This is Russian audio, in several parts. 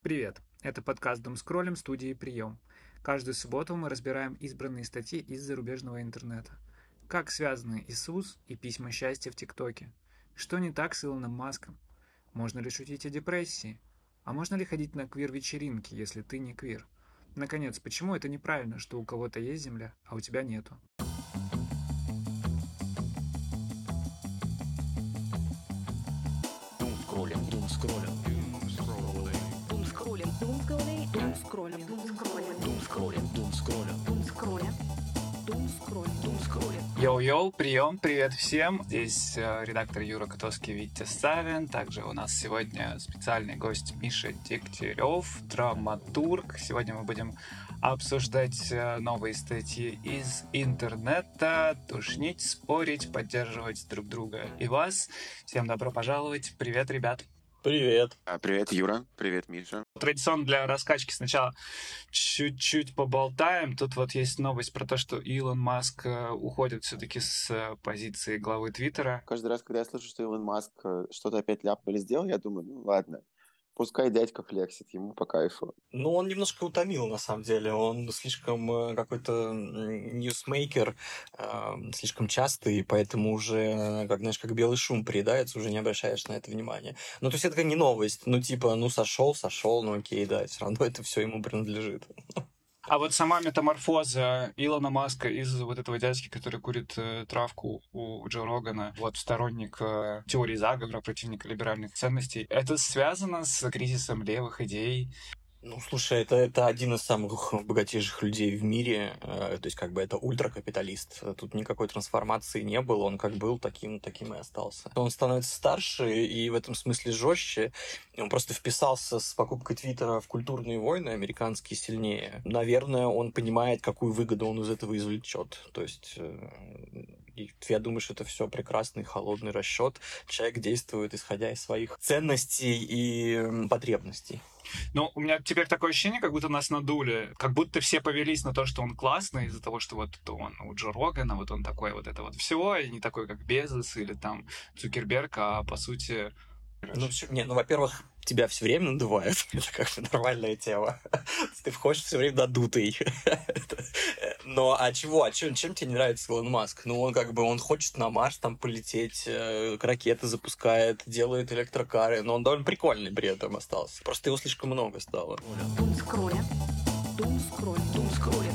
Привет! Это подкаст «Дом скроллем» студии «Прием». Каждую субботу мы разбираем избранные статьи из зарубежного интернета. Как связаны Иисус и письма счастья в ТикТоке? Что не так с Илоном Маском? Можно ли шутить о депрессии? А можно ли ходить на квир-вечеринки, если ты не квир? Наконец, почему это неправильно, что у кого-то есть земля, а у тебя нету? Думскроллим, думскроллим, дум- дум скроллим, дум скроллим, дум скроллим. Йоу-йоу, прием, привет всем. Здесь э, редактор Юра Котовский, Витя Савин. Также у нас сегодня специальный гость Миша Дегтярев, драматург. Сегодня мы будем обсуждать э, новые статьи из интернета, душнить, спорить, поддерживать друг друга и вас. Всем добро пожаловать. Привет, ребят. Привет. А, Привет, Юра. Привет, Миша. Традиционно для раскачки сначала чуть-чуть поболтаем. Тут вот есть новость про то, что Илон Маск э, уходит все-таки с э, позиции главы Твиттера. Каждый раз, когда я слышу, что Илон Маск э, что-то опять ляпнул или сделал, я думаю, ну ладно, пускай дядька флексит, ему по кайфу. Ну, он немножко утомил, на самом деле. Он слишком э, какой-то ньюсмейкер, э, слишком частый, поэтому уже, как, знаешь, как белый шум приедается, уже не обращаешь на это внимания. Ну, то есть это не новость. Ну, типа, ну, сошел, сошел, ну, окей, да, все равно это все ему принадлежит. А вот сама метаморфоза Илона Маска из вот этого дядьки, который курит э, травку у Джо Рогана, вот сторонник э, теории заговора, противник либеральных ценностей, это связано с кризисом левых идей? Ну, слушай, это, это один из самых богатейших людей в мире, э, то есть как бы это ультракапиталист. Тут никакой трансформации не было, он как был, таким, таким и остался. Он становится старше и в этом смысле жестче. Он просто вписался с покупкой Твиттера в культурные войны американские сильнее. Наверное, он понимает, какую выгоду он из этого извлечет. То есть э, и я думаю, что это все прекрасный холодный расчет. Человек действует исходя из своих ценностей и потребностей. Ну, у меня теперь такое ощущение, как будто нас надули, как будто все повелись на то, что он классный из-за того, что вот он у Джо Рогана, вот он такой вот это вот все, и не такой, как Безос или там Цукерберг, а по сути... Ну, всё- не, ну, во-первых, тебя все время надувают. Это как бы нормальная тема. Ты входишь все время надутый. Это- Но а чего? А чем, чем тебе не нравится Илон Маск? Ну, он как бы, он хочет на Марс там полететь, э, ракеты запускает, делает электрокары, но он довольно прикольный при этом остался. Просто его слишком много стало. дум скроллим, дум скроллим, дум скроллим,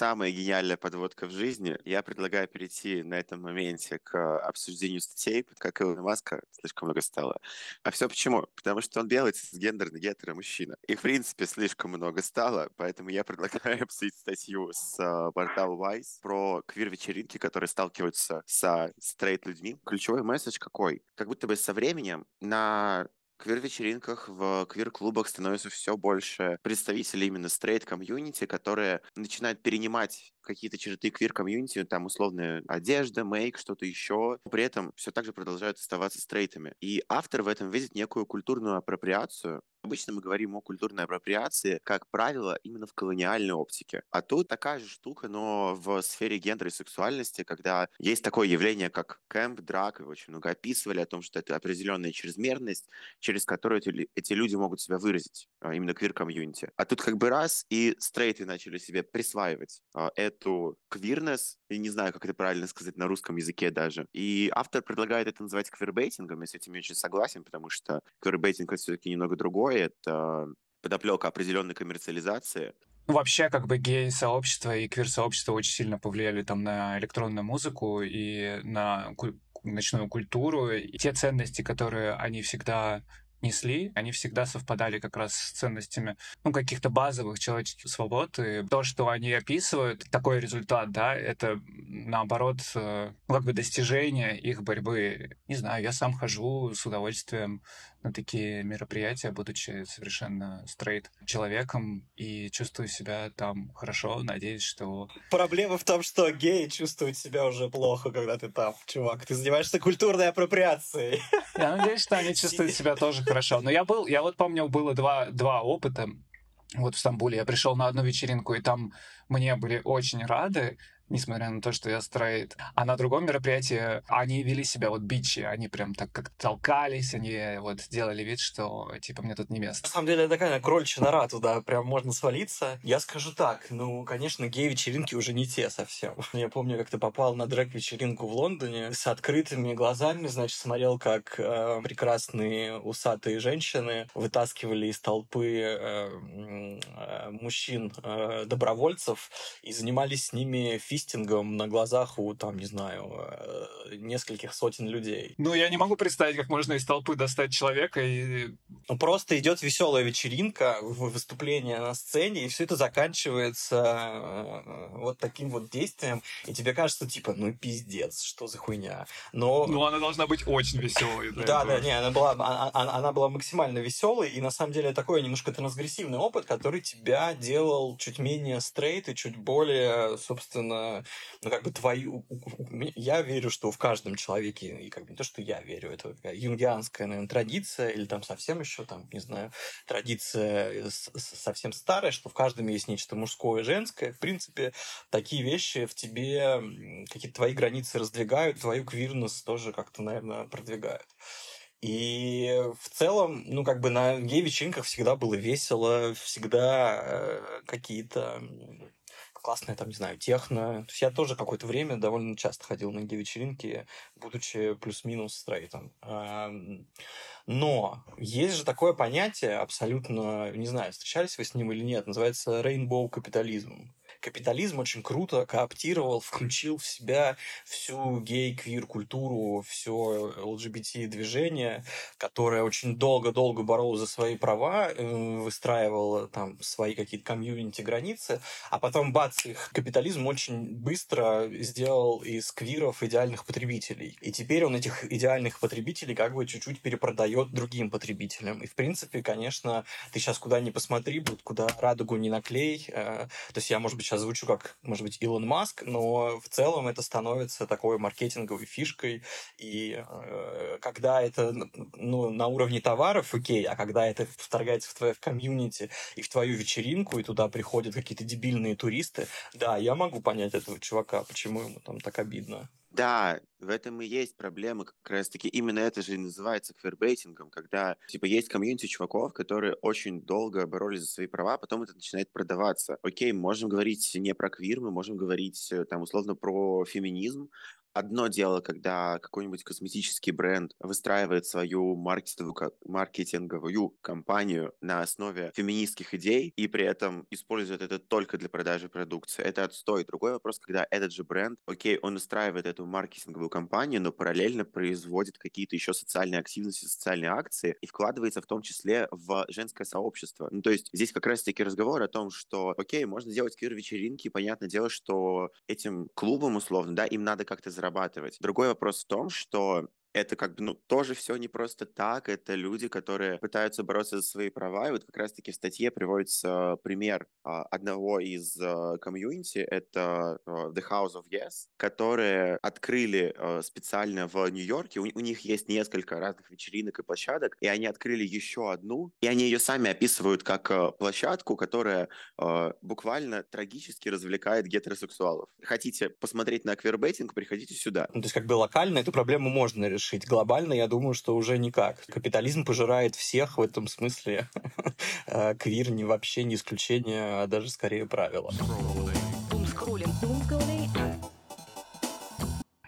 Самая гениальная подводка в жизни. Я предлагаю перейти на этом моменте к э, обсуждению статей, как Илона Маска слишком много стало. А все почему? Потому что он белый, цисгендерный, гетеро-мужчина. Их, в принципе, слишком много стало, поэтому я предлагаю обсудить статью с э, портала Vice про квир-вечеринки, которые сталкиваются со стрейт-людьми. Ключевой месседж какой? Как будто бы со временем на квир-вечеринках, в квир-клубах становится все больше представителей именно стрейт-комьюнити, которые начинают перенимать какие-то черты квир-комьюнити, там условная одежда, мейк, что-то еще, при этом все так же продолжают оставаться стрейтами. И автор в этом видит некую культурную апроприацию, Обычно мы говорим о культурной апроприации, как правило, именно в колониальной оптике. А тут такая же штука, но в сфере гендера и сексуальности, когда есть такое явление, как кэмп, drag, и очень много описывали о том, что это определенная чрезмерность, через которую эти, лю- эти люди могут себя выразить, а, именно квир-комьюнити. А тут как бы раз, и стрейты начали себе присваивать а, эту queerness, я не знаю, как это правильно сказать на русском языке даже. И автор предлагает это называть квирбейтингом, и с этим я очень согласен, потому что квирбейтинг — это все-таки немного другое, это подоплека определенной коммерциализации, Ну, вообще, как бы гей-сообщество и квир-сообщество очень сильно повлияли там на электронную музыку и на ночную культуру. И те ценности, которые они всегда несли, они всегда совпадали как раз с ценностями, ну, каких-то базовых человеческих свобод. И то, что они описывают, такой результат, да, это, наоборот, э, ну, как бы достижение их борьбы. Не знаю, я сам хожу с удовольствием на такие мероприятия, будучи совершенно стрейт человеком, и чувствую себя там хорошо. Надеюсь, что... Проблема в том, что геи чувствуют себя уже плохо, когда ты там, чувак. Ты занимаешься культурной апроприацией. Я надеюсь, что они чувствуют себя тоже хорошо. Но я был, я вот помню, было два, два опыта. Вот в Стамбуле я пришел на одну вечеринку, и там мне были очень рады, несмотря на то, что я стрейт. А на другом мероприятии они вели себя вот бичи, они прям так как толкались, они вот делали вид, что типа мне тут не место. На самом деле, такая крольчья нора туда прям можно свалиться. Я скажу так, ну, конечно, гей-вечеринки уже не те совсем. Я помню, как ты попал на дрэк-вечеринку в Лондоне с открытыми глазами, значит, смотрел, как э, прекрасные усатые женщины вытаскивали из толпы э, э, мужчин-добровольцев и занимались с ними фистингом на глазах у, там, не знаю, э, нескольких сотен людей. Ну, я не могу представить, как можно из толпы достать человека и... Ну, просто идет веселая вечеринка, выступление на сцене, и все это заканчивается э, вот таким вот действием, и тебе кажется, типа, ну, пиздец, что за хуйня. Но... Ну, она должна быть очень веселой. Да, да, не, она была, она, она была максимально веселой, и на самом деле такой немножко трансгрессивный опыт, который тебя делал чуть менее стрейт и чуть более, собственно, ну, как бы твою... Я верю, что в каждом человеке, и как бы не то, что я верю, это юнгианская, наверное, традиция, или там совсем еще, там, не знаю, традиция совсем старая, что в каждом есть нечто мужское и женское. В принципе, такие вещи в тебе какие-то твои границы раздвигают, твою квирность тоже как-то, наверное, продвигают. И в целом, ну, как бы на гей-вечеринках всегда было весело, всегда э, какие-то классная, там, не знаю, техно. То есть я тоже какое-то время довольно часто ходил на гей-вечеринки, будучи плюс-минус стрейтом. Но есть же такое понятие, абсолютно, не знаю, встречались вы с ним или нет, называется rainbow капитализм капитализм очень круто кооптировал, включил в себя всю гей-квир-культуру, все ЛГБТ-движение, которое очень долго-долго боролось за свои права, э, выстраивало там свои какие-то комьюнити границы, а потом, бац, их капитализм очень быстро сделал из квиров идеальных потребителей. И теперь он этих идеальных потребителей как бы чуть-чуть перепродает другим потребителям. И, в принципе, конечно, ты сейчас куда ни посмотри, будет куда радугу не наклей. Э, то есть я, может быть, сейчас звучу как, может быть, Илон Маск, но в целом это становится такой маркетинговой фишкой. И э, когда это ну, на уровне товаров, окей, а когда это вторгается в твое комьюнити и в твою вечеринку, и туда приходят какие-то дебильные туристы, да, я могу понять этого чувака, почему ему там так обидно. Да, в этом и есть проблема, как раз-таки именно это же и называется квирбейтингом, когда, типа, есть комьюнити чуваков, которые очень долго боролись за свои права, потом это начинает продаваться. Окей, можем говорить не про квир, мы можем говорить, э, там, условно, про феминизм, Одно дело, когда какой-нибудь косметический бренд выстраивает свою маркетинговую, маркетинговую кампанию на основе феминистских идей и при этом использует это только для продажи продукции. Это отстой. Другой вопрос, когда этот же бренд, окей, он устраивает эту маркетинговую кампанию, но параллельно производит какие-то еще социальные активности, социальные акции и вкладывается в том числе в женское сообщество. Ну, то есть здесь как раз-таки разговор о том, что, окей, можно делать квир-вечеринки, понятное дело, что этим клубам, условно, да, им надо как-то зарабатывать. Другой вопрос в том, что это как бы, ну, тоже все не просто так, это люди, которые пытаются бороться за свои права, и вот как раз-таки в статье приводится пример а, одного из а, комьюнити, это а, The House of Yes, которые открыли специально в Нью-Йорке, у, у них есть несколько разных вечеринок и площадок, и они открыли еще одну, и они ее сами описывают как площадку, которая буквально трагически развлекает гетеросексуалов. Хотите посмотреть на квирбейтинг, приходите сюда. Ну, то есть как бы локально эту проблему можно решить решить. Глобально, я думаю, что уже никак. Капитализм пожирает всех в этом смысле. А квир не вообще не исключение, а даже скорее правило.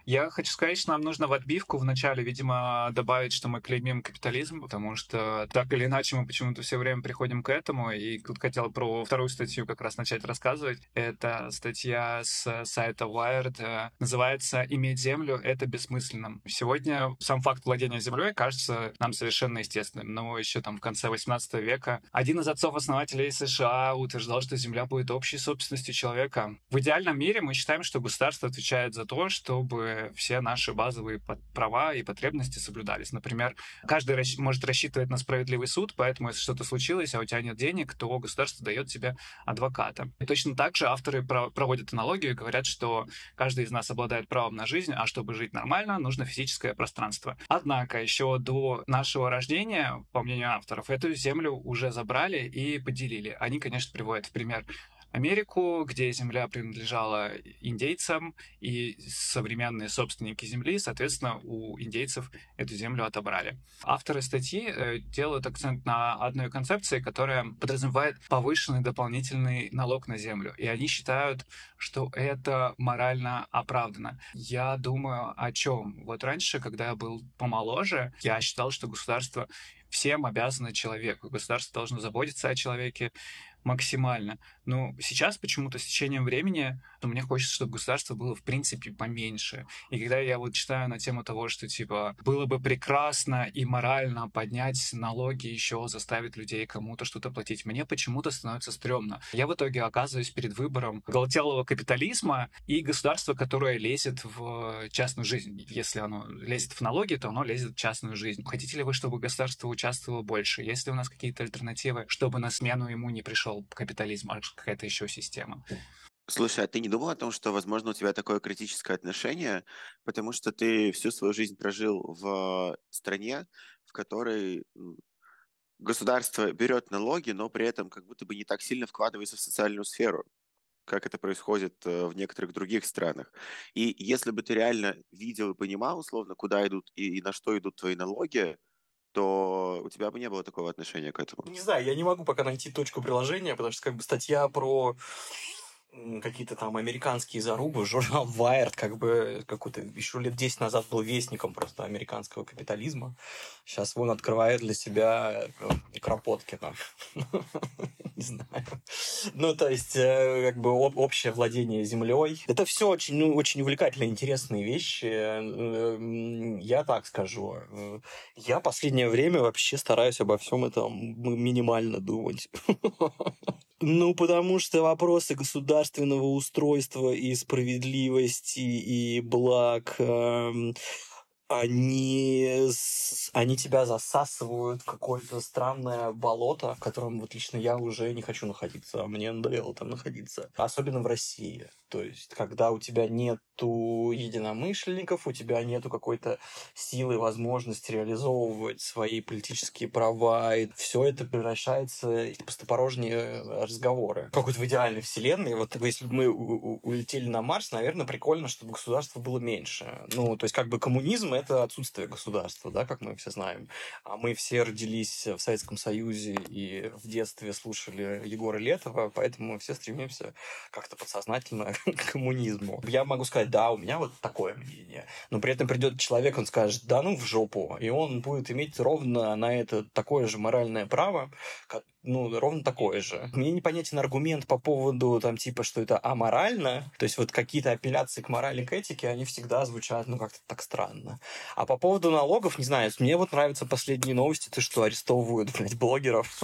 Я хочу сказать, что нам нужно в отбивку вначале, видимо, добавить, что мы клеймим капитализм, потому что так или иначе мы почему-то все время приходим к этому. И тут хотел про вторую статью как раз начать рассказывать. Это статья с сайта Wired. Э, называется «Иметь землю — это бессмысленно». Сегодня сам факт владения землей кажется нам совершенно естественным. Но еще там в конце 18 века один из отцов-основателей США утверждал, что земля будет общей собственностью человека. В идеальном мире мы считаем, что государство отвечает за то, чтобы все наши базовые права и потребности соблюдались. Например, каждый расч- может рассчитывать на справедливый суд, поэтому если что-то случилось, а у тебя нет денег, то государство дает тебе адвоката. И точно так же авторы про- проводят аналогию и говорят, что каждый из нас обладает правом на жизнь, а чтобы жить нормально, нужно физическое пространство. Однако еще до нашего рождения, по мнению авторов, эту землю уже забрали и поделили. Они, конечно, приводят в пример Америку, где земля принадлежала индейцам, и современные собственники земли, соответственно, у индейцев эту землю отобрали. Авторы статьи э, делают акцент на одной концепции, которая подразумевает повышенный дополнительный налог на землю. И они считают, что это морально оправдано. Я думаю о чем? Вот раньше, когда я был помоложе, я считал, что государство всем обязано человеку. Государство должно заботиться о человеке, максимально. Но сейчас почему-то с течением времени ну, мне хочется, чтобы государство было в принципе поменьше. И когда я вот читаю на тему того, что типа было бы прекрасно и морально поднять налоги еще, заставить людей кому-то что-то платить, мне почему-то становится стрёмно. Я в итоге оказываюсь перед выбором оголтелого капитализма и государства, которое лезет в частную жизнь. Если оно лезет в налоги, то оно лезет в частную жизнь. Хотите ли вы, чтобы государство участвовало больше? Есть ли у нас какие-то альтернативы, чтобы на смену ему не пришел пришел капитализм, а какая-то еще система. Слушай, а ты не думал о том, что, возможно, у тебя такое критическое отношение, потому что ты всю свою жизнь прожил в стране, в которой государство берет налоги, но при этом как будто бы не так сильно вкладывается в социальную сферу, как это происходит э, в некоторых других странах. И если бы ты реально видел и понимал, условно, куда идут и на что идут твои налоги, то у тебя бы не было такого отношения к этому. Не знаю, я не могу пока найти точку приложения, потому что как бы статья про какие-то там американские зарубы, журнал Wired, как бы какой-то еще лет 10 назад был вестником просто американского капитализма. Сейчас вон открывает для себя э, Кропоткина. Не знаю. Ну, то есть, э, как бы общее владение землей. Это все очень, ну, очень увлекательные, интересные вещи. Я так скажу. Я последнее время вообще стараюсь обо всем этом минимально думать. Ну, потому что вопросы государственного устройства и справедливости и благ э, они, они тебя засасывают в какое-то странное болото, в котором вот лично я уже не хочу находиться, а мне надоело там находиться. Особенно в России. То есть, когда у тебя нету единомышленников, у тебя нету какой-то силы, возможности реализовывать свои политические права, и все это превращается в пустопорожние разговоры. Какой-то в идеальной вселенной, вот если бы мы улетели на Марс, наверное, прикольно, чтобы государства было меньше. Ну, то есть, как бы коммунизм — это отсутствие государства, да, как мы все знаем. А мы все родились в Советском Союзе и в детстве слушали Егора Летова, поэтому мы все стремимся как-то подсознательно к коммунизму. Я могу сказать, да, у меня вот такое мнение. Но при этом придет человек, он скажет, да ну в жопу. И он будет иметь ровно на это такое же моральное право, ну, ровно такое же. Мне непонятен аргумент по поводу, там, типа, что это аморально. То есть вот какие-то апелляции к морали, к этике, они всегда звучат, ну, как-то так странно. А по поводу налогов, не знаю, мне вот нравятся последние новости, то, что арестовывают, блядь, блогеров.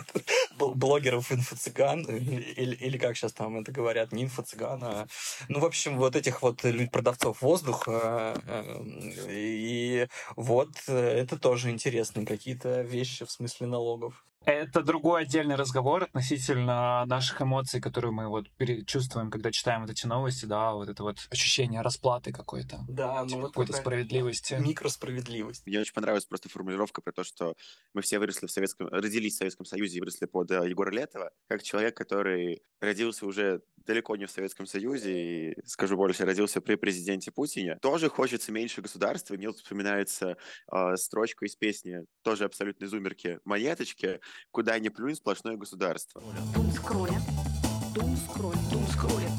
Блогеров инфо-цыган, или, или как сейчас там это говорят, не инфо-цыган, а... Ну, в общем, вот этих вот продавцов воздуха. Э, и вот э, это тоже интересные какие-то вещи в смысле налогов. Это другой отдельный разговор относительно наших эмоций, которые мы вот чувствуем, когда читаем вот эти новости, да, вот это вот ощущение расплаты какой-то. Да, ну типа вот какой-то справедливости. Микросправедливость. Мне очень понравилась просто формулировка про то, что мы все выросли в Советском... родились в Советском Союзе и выросли под э, Егора Летова, как человек, который родился уже далеко не в Советском Союзе, и, скажу больше, родился при президенте Путине, тоже хочется меньше государства. Мне вспоминается э, строчка из песни, тоже абсолютно изумерки, «Монеточки», куда ни плюнь, сплошное государство. Дум скроллит. Дум скроллит. Дум скроллит.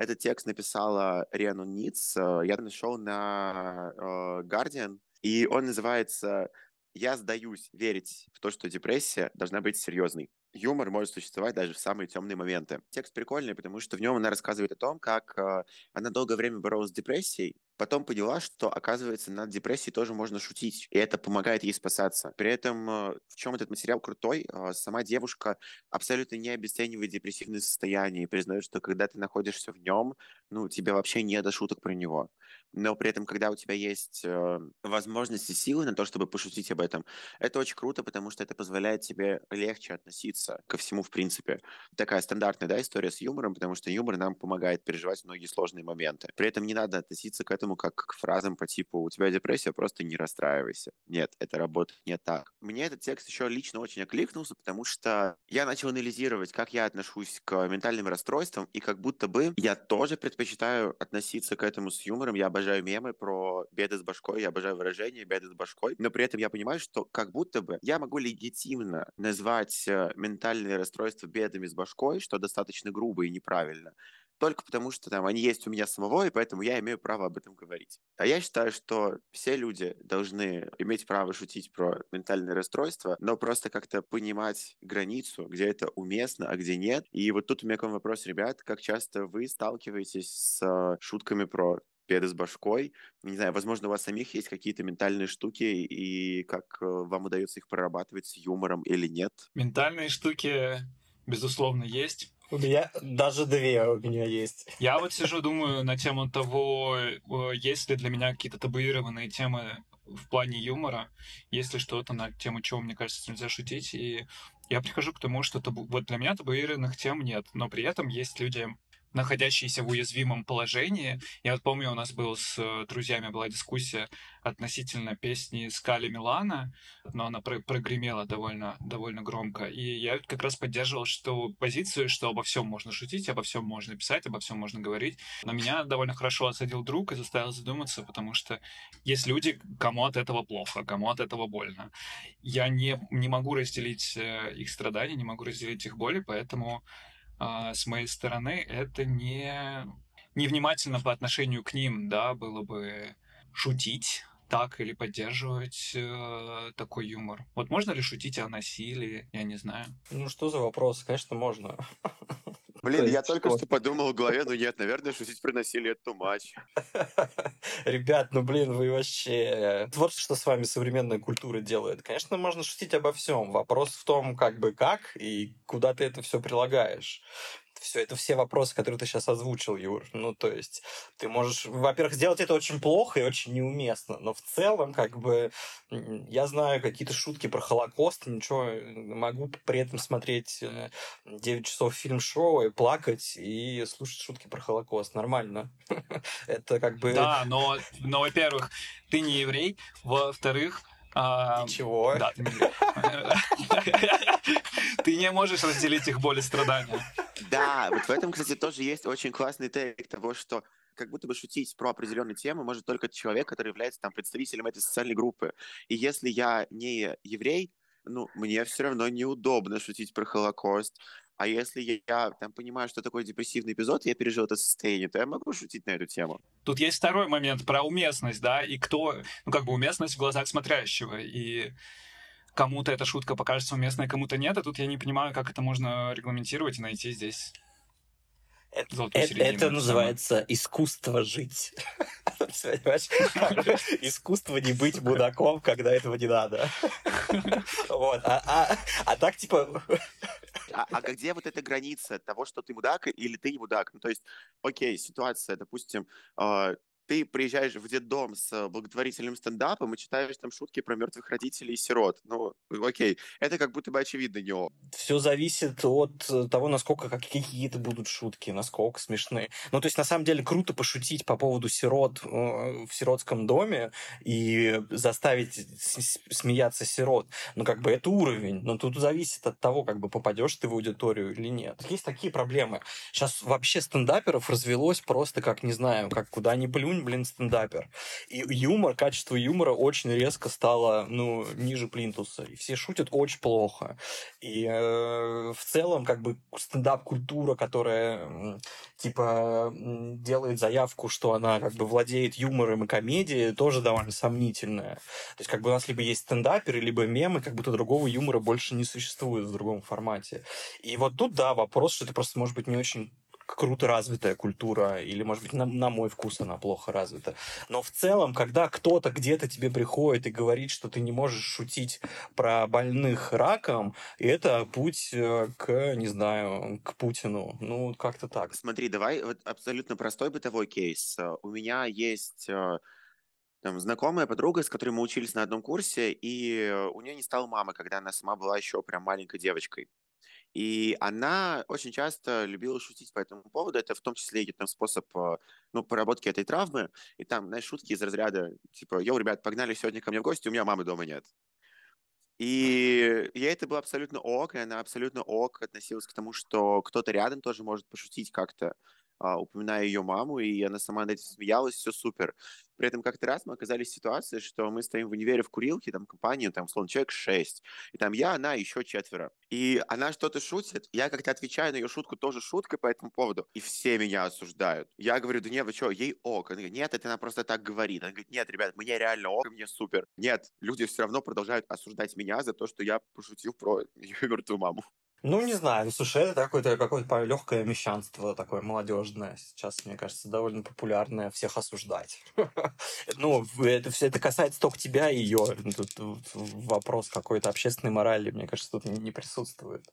Этот текст написала Риану Ниц. Э, я нашел на э, Guardian, и он называется «Я сдаюсь верить в то, что депрессия должна быть серьезной». Юмор может существовать даже в самые темные моменты. Текст прикольный, потому что в нем она рассказывает о том, как э, она долгое время боролась с депрессией, потом поняла, что, оказывается, над депрессией тоже можно шутить, и это помогает ей спасаться. При этом э, в чем этот материал крутой? Э, сама девушка абсолютно не обесценивает депрессивное состояние и признает, что когда ты находишься в нем, ну, тебе вообще не до шуток про него. Но при этом, когда у тебя есть э, возможности, силы на то, чтобы пошутить об этом, это очень круто, потому что это позволяет тебе легче относиться относиться ко всему в принципе. Такая стандартная, да, история с юмором, потому что юмор нам помогает переживать многие сложные моменты. При этом не надо относиться к этому как к фразам по типу «у тебя депрессия, просто не расстраивайся». Нет, это работает не так. Мне этот текст еще лично очень окликнулся, потому что я начал анализировать, как я отношусь к ментальным расстройствам, и как будто бы я тоже предпочитаю относиться к этому с юмором. Я обожаю мемы про беды с башкой, я обожаю выражение беды с башкой, но при этом я понимаю, что как будто бы я могу легитимно назвать э, ментальные расстройства бедами с башкой, что достаточно грубо и неправильно, только потому что там они есть у меня самого, и поэтому я имею право об этом говорить. А я считаю, что все люди должны иметь право шутить про ментальные расстройства, но просто как-то понимать границу, где это уместно, а где нет. И вот тут у меня к вам вопрос, ребят, как часто вы сталкиваетесь с шутками про беды с башкой. Не знаю, возможно, у вас самих есть какие-то ментальные штуки, и как э, вам удается их прорабатывать с юмором или нет? Ментальные штуки, безусловно, есть. У меня даже две у меня есть. Я вот сижу, думаю на тему того, э, есть ли для меня какие-то табуированные темы в плане юмора, есть ли что-то на тему чего, мне кажется, нельзя шутить, и я прихожу к тому, что табу... вот для меня табуированных тем нет, но при этом есть люди, находящиеся в уязвимом положении. Я вот помню, у нас был с э, друзьями была дискуссия относительно песни Скали Милана, но она про прогремела довольно, довольно громко. И я как раз поддерживал что позицию, что обо всем можно шутить, обо всем можно писать, обо всем можно говорить. Но меня довольно хорошо осадил друг и заставил задуматься, потому что есть люди, кому от этого плохо, кому от этого больно. Я не, не могу разделить э, их страдания, не могу разделить их боли, поэтому а, с моей стороны это не невнимательно по отношению к ним, да, было бы шутить так или поддерживать э, такой юмор. Вот можно ли шутить о насилии? Я не знаю. Ну что за вопрос? Конечно, можно. Блин, То я только что? подумал в голове, ну нет, наверное, шутить про насилие это much. Ребят, ну блин, вы вообще... Вот что с вами современная культура делает. Конечно, можно шутить обо всем. Вопрос в том, как бы как и куда ты это все прилагаешь. Все, это все вопросы, которые ты сейчас озвучил, Юр. Ну, то есть, ты можешь, во-первых, сделать это очень плохо и очень неуместно, но в целом, как бы, я знаю какие-то шутки про Холокост, ничего, э, могу при этом смотреть э, 9 часов фильм-шоу и плакать и слушать шутки про Холокост. Нормально. Это как бы... Да, но, но во-первых, ты не еврей, во-вторых, а, Ничего. Да. Ты не можешь разделить их боль и страдания. Да, вот в этом, кстати, тоже есть очень классный тейк того, что как будто бы шутить про определенную тему может только человек, который является там представителем этой социальной группы. И если я не еврей, ну, мне все равно неудобно шутить про Холокост. А если я, там понимаю, что такое депрессивный эпизод, я пережил это состояние, то я могу шутить на эту тему. Тут есть второй момент про уместность, да, и кто, ну, как бы уместность в глазах смотрящего, и кому-то эта шутка покажется уместной, кому-то нет, и тут я не понимаю, как это можно регламентировать и найти здесь Это, золотую это- середину. это называется искусство жить. Понимаешь? Искусство не быть мудаком, когда этого не надо. Вот. А, а- а так, типа, А, а где вот эта граница того, что ты мудак или ты не мудак? Ну, то есть, окей, ситуация, допустим, а, ты приезжаешь в детдом с благотворительным стендапом и читаешь там шутки про мертвых родителей и сирот. Ну, окей, это как будто бы очевидно не все зависит от э, того, насколько как- какие это будут шутки, насколько смешные. Ну, то есть, на самом деле, круто пошутить по поводу сирот э, в сиротском доме и заставить смеяться сирот. Ну, как бы это уровень. Но тут зависит от того, как бы попадешь ты в аудиторию или нет. Есть такие проблемы. Сейчас вообще стендаперов развелось просто как, не знаю, как куда ни плюнь, блин, стендапер. И юмор, качество юмора очень резко стало, ну, ниже плинтуса. И все шутят очень плохо. И э, в целом, как бы, стендап-культура, которая, типа, делает заявку, что она, как бы, владеет юмором и комедией, тоже довольно сомнительная. То есть, как бы, у нас либо есть стендаперы, либо мемы, как будто другого юмора больше не существует в другом формате. И вот тут, да, вопрос, что это просто, может быть, не очень круто развитая культура, или, может быть, на, на мой вкус она плохо развита. Но в целом, когда кто-то где-то тебе приходит и говорит, что ты не можешь шутить про больных раком, это путь э, к, не знаю, к Путину. Ну, как-то так. Смотри, давай вот абсолютно простой бытовой кейс. У меня есть э, там, знакомая подруга, с которой мы учились на одном курсе, и э, у нее не стало мамы, когда она сама была еще прям маленькой девочкой. И она очень часто любила шутить по этому поводу. Это в том числе и там способ э, ну, проработки этой травмы. И там, знаешь, шутки из разряда, типа, йоу, ребят, погнали сегодня ко мне в гости, у меня мамы дома нет. И ей это было абсолютно ок, и она абсолютно ок относилась к тому, что кто-то рядом тоже может пошутить как-то а, упоминая ее маму, и она сама над этим смеялась, все супер. При этом как-то раз мы оказались в ситуации, что мы стоим в универе в курилке, там компания, там, словно человек шесть, и там я, она, еще четверо. И она что-то шутит, я как-то отвечаю на ее шутку тоже шуткой по этому поводу, и все меня осуждают. Я говорю, да нет, вы что, ей ок. Она говорит, нет, это она просто так говорит. Она говорит, нет, ребят, мне реально ок, мне супер. Нет, люди все равно продолжают осуждать меня за то, что я пошутил про ее мертвую маму. Ну, не знаю, слушай, это какое-то какое легкое мещанство такое молодежное. Сейчас, мне кажется, довольно популярное всех осуждать. Ну, это все это касается только тебя и ее. Тут вопрос какой-то общественной морали, мне кажется, тут не присутствует.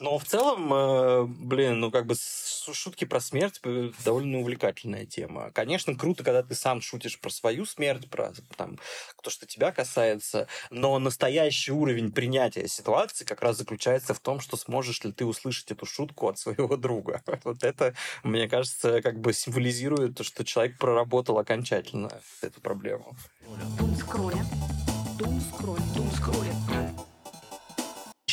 Но в целом, э, блин, ну, как бы шутки про смерть э, довольно увлекательная тема. Конечно, круто, когда ты сам шутишь про свою смерть, про там, то, что тебя касается, но настоящий уровень принятия ситуации как раз заключается в том, что сможешь ли ты услышать эту шутку от своего друга. Вот это, мне кажется, как бы символизирует то, что человек проработал окончательно эту проблему. Дум скролля. Дум скролля. Дум скролля.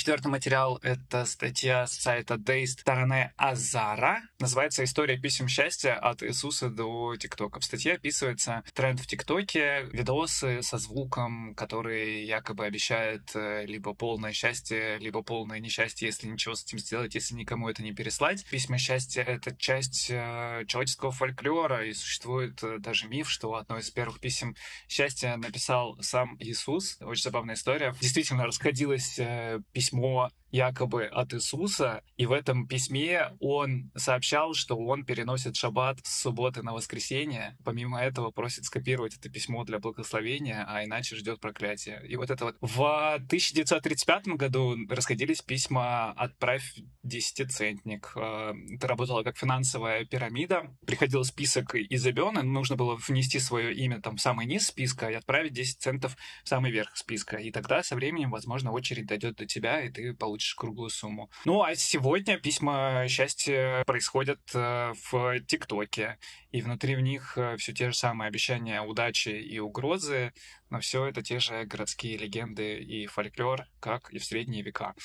Четвертый материал — это статья с сайта Дейст стороны Азара. Называется «История писем счастья от Иисуса до ТикТока». В статье описывается тренд в ТикТоке, видосы со звуком, который якобы обещает э, либо полное счастье, либо полное несчастье, если ничего с этим сделать, если никому это не переслать. Письма счастья — это часть э, человеческого фольклора, и существует э, даже миф, что одно из первых писем счастья написал сам Иисус. Очень забавная история. Действительно, расходилось письмо письмо якобы от Иисуса, и в этом письме он сообщал, что он переносит шаббат с субботы на воскресенье. Помимо этого просит скопировать это письмо для благословения, а иначе ждет проклятие. И вот это вот. В 1935 году расходились письма «Отправь десятицентник». Э, это работало как финансовая пирамида. Приходил список из имен, нужно было внести свое имя там в самый низ списка и отправить 10 центов в самый верх списка. И тогда со временем, возможно, очередь дойдет до тебя, и ты получишь получишь круглую сумму. Ну, а сегодня письма счастья происходят э, в ТикТоке, и внутри в них э, все те же самые обещания удачи и угрозы, но все это те же городские легенды и фольклор, как и в средние века.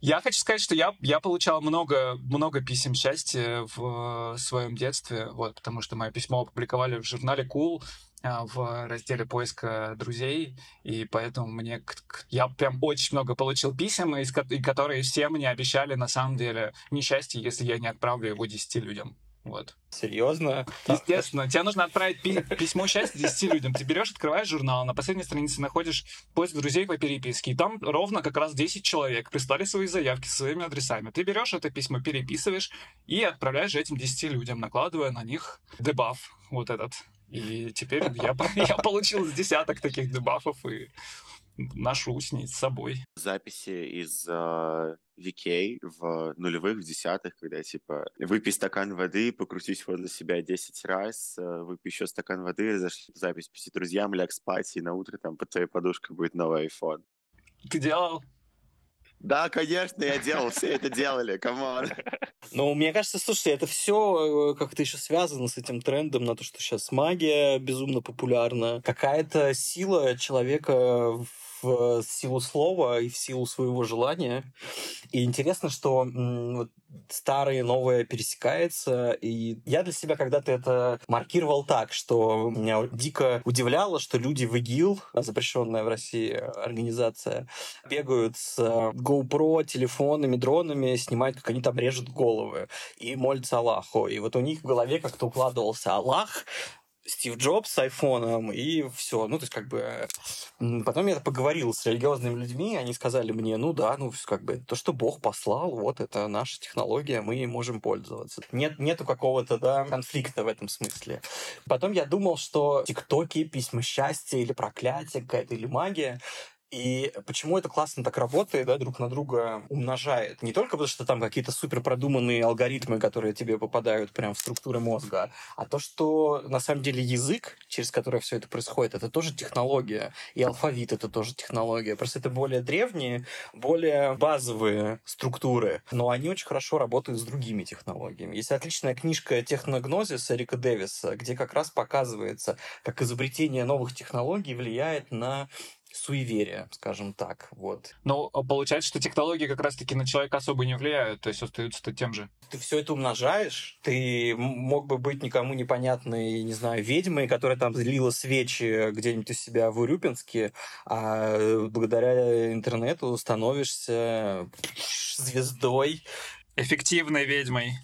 Я хочу сказать, что я, я получал много, много писем счастья в своем детстве, вот, потому что мое письмо опубликовали в журнале Cool, в разделе поиска друзей, и поэтому мне я прям очень много получил писем, из которые все мне обещали на самом деле несчастье, если я не отправлю его 10 людям. Вот. Серьезно? Естественно. Тебе нужно отправить пи- письмо счастья 10 людям. Ты берешь, открываешь журнал, на последней странице находишь поиск друзей по переписке. И там ровно как раз 10 человек прислали свои заявки со своими адресами. Ты берешь это письмо, переписываешь и отправляешь этим 10 людям, накладывая на них дебаф вот этот. И теперь я, я получил с десяток таких дебафов и ношу с ней с собой. Записи из э, а, VK в нулевых, в десятых, когда типа выпей стакан воды, покрутись возле себя 10 раз, э, выпей еще стакан воды, зашли запись пяти друзьям, ляг спать, и на утро там под твоей подушкой будет новый iPhone. Ты делал? Да, конечно, я делал, все это делали, come on. Ну, мне кажется, слушай, это все э, как-то еще связано с этим трендом на то, что сейчас магия безумно популярна. Какая-то сила человека в силу слова и в силу своего желания. И интересно, что старое и новое пересекается. И я для себя когда-то это маркировал так, что меня дико удивляло, что люди в ИГИЛ, запрещенная в России организация, бегают с GoPro, телефонами, дронами, снимают, как они там режут головы и молятся Аллаху. И вот у них в голове как-то укладывался Аллах, Стив Джобс с айфоном, и все. Ну, то есть, как бы... Потом я поговорил с религиозными людьми, они сказали мне, ну да, ну, как бы, то, что Бог послал, вот это наша технология, мы можем пользоваться. Нет, нету какого-то, да, конфликта в этом смысле. Потом я думал, что тиктоки, письма счастья или проклятие какая-то, или магия, И почему это классно так работает, да, друг на друга умножает? Не только потому, что там какие-то супер продуманные алгоритмы, которые тебе попадают прямо в структуры мозга, а то, что на самом деле язык, через который все это происходит, это тоже технология. И алфавит это тоже технология. Просто это более древние, более базовые структуры, но они очень хорошо работают с другими технологиями. Есть отличная книжка «Техногнозис» Эрика Дэвиса, где как раз показывается, как изобретение новых технологий влияет на суеверие, скажем так, вот. Но а получается, что технологии как раз-таки на человека особо не влияют, то есть остаются тем же. Ты все это умножаешь, ты мог бы быть никому непонятной, не знаю, ведьмой, которая там злила свечи где-нибудь у себя в Урюпинске, а благодаря интернету становишься звездой. Эффективной ведьмой.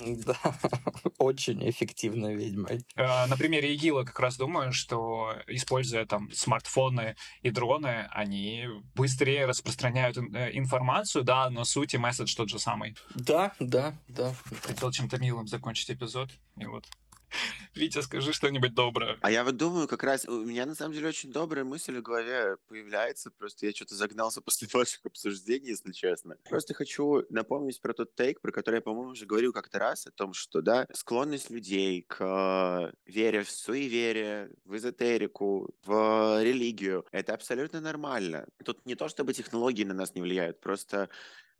Да, очень эффективной ведьмой. Э, На примере ИГИЛа как раз думаю, что используя там смартфоны и дроны, они быстрее распространяют э, информацию, да, но суть и месседж тот же самый. Да, да, да. Хотел чем-то милым закончить эпизод, и вот. Витя, скажи что-нибудь доброе. А я вот думаю, как раз у меня на самом деле очень добрая мысль в голове появляется, просто я что-то загнался после ваших обсуждений, если честно. Просто хочу напомнить про тот тейк, про который я, по-моему, уже говорил как-то раз, о том, что, да, склонность людей к э, вере в суеверие, в эзотерику, в религию, это абсолютно нормально. Тут не то, чтобы технологии на нас не влияют, просто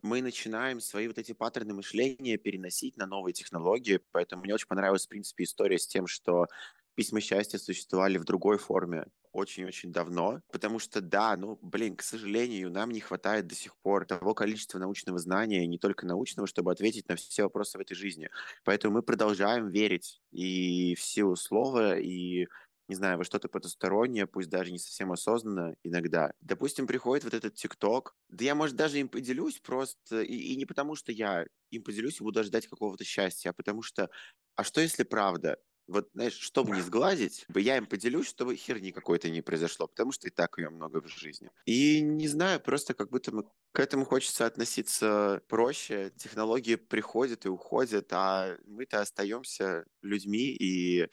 мы начинаем свои вот эти паттерны мышления переносить на новые технологии, поэтому мне очень понравилась, в принципе, история с тем, что письма счастья существовали в другой форме очень-очень давно, потому что, да, ну, блин, к сожалению, нам не хватает до сих пор того количества научного знания, не только научного, чтобы ответить на все вопросы в этой жизни. Поэтому мы продолжаем верить и в силу слова, и не знаю, во что-то потустороннее, пусть даже не совсем осознанно иногда. Допустим, приходит вот этот ТикТок, да я, может, даже им поделюсь просто, и, и не потому, что я им поделюсь и буду ждать какого-то счастья, а потому что, а что если правда? Вот, знаешь, чтобы не сглазить, я им поделюсь, чтобы херни какой-то не произошло, потому что и так ее много в жизни. И не знаю, просто как будто мы к этому хочется относиться проще. Технологии приходят и уходят, а мы-то остаемся людьми, и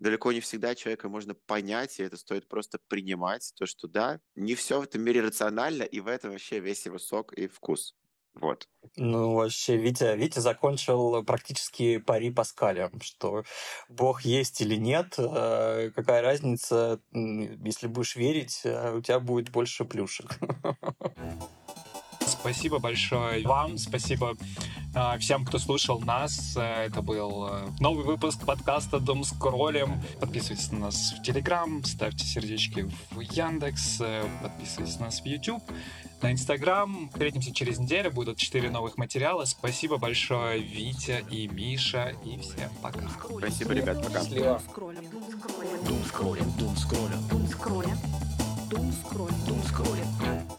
далеко не всегда человека можно понять, и это стоит просто принимать, то, что да, не все в этом мире рационально, и в этом вообще весь его сок и вкус. Вот. Ну, вообще, Витя, Витя закончил практически пари Паскаля, что Бог есть или нет, э, какая разница, если будешь верить, э, у тебя будет больше плюшек. Спасибо большое вам, спасибо всем, кто слушал нас. Э, Это был э, новый выпуск подкаста «Дом с кролем». Подписывайтесь на нас в Телеграм, ставьте сердечки в Яндекс, э, подписывайтесь на нас в YouTube, на Инстаграм. Встретимся через неделю, будут 4 новых материала. Спасибо большое, Витя и Миша, и всем пока. Спасибо, ребят, пока. Счастливо. Скроллим. Дум скроллим, дум скроллим, Дум скроллим. Дум скроллим. дум скроллим.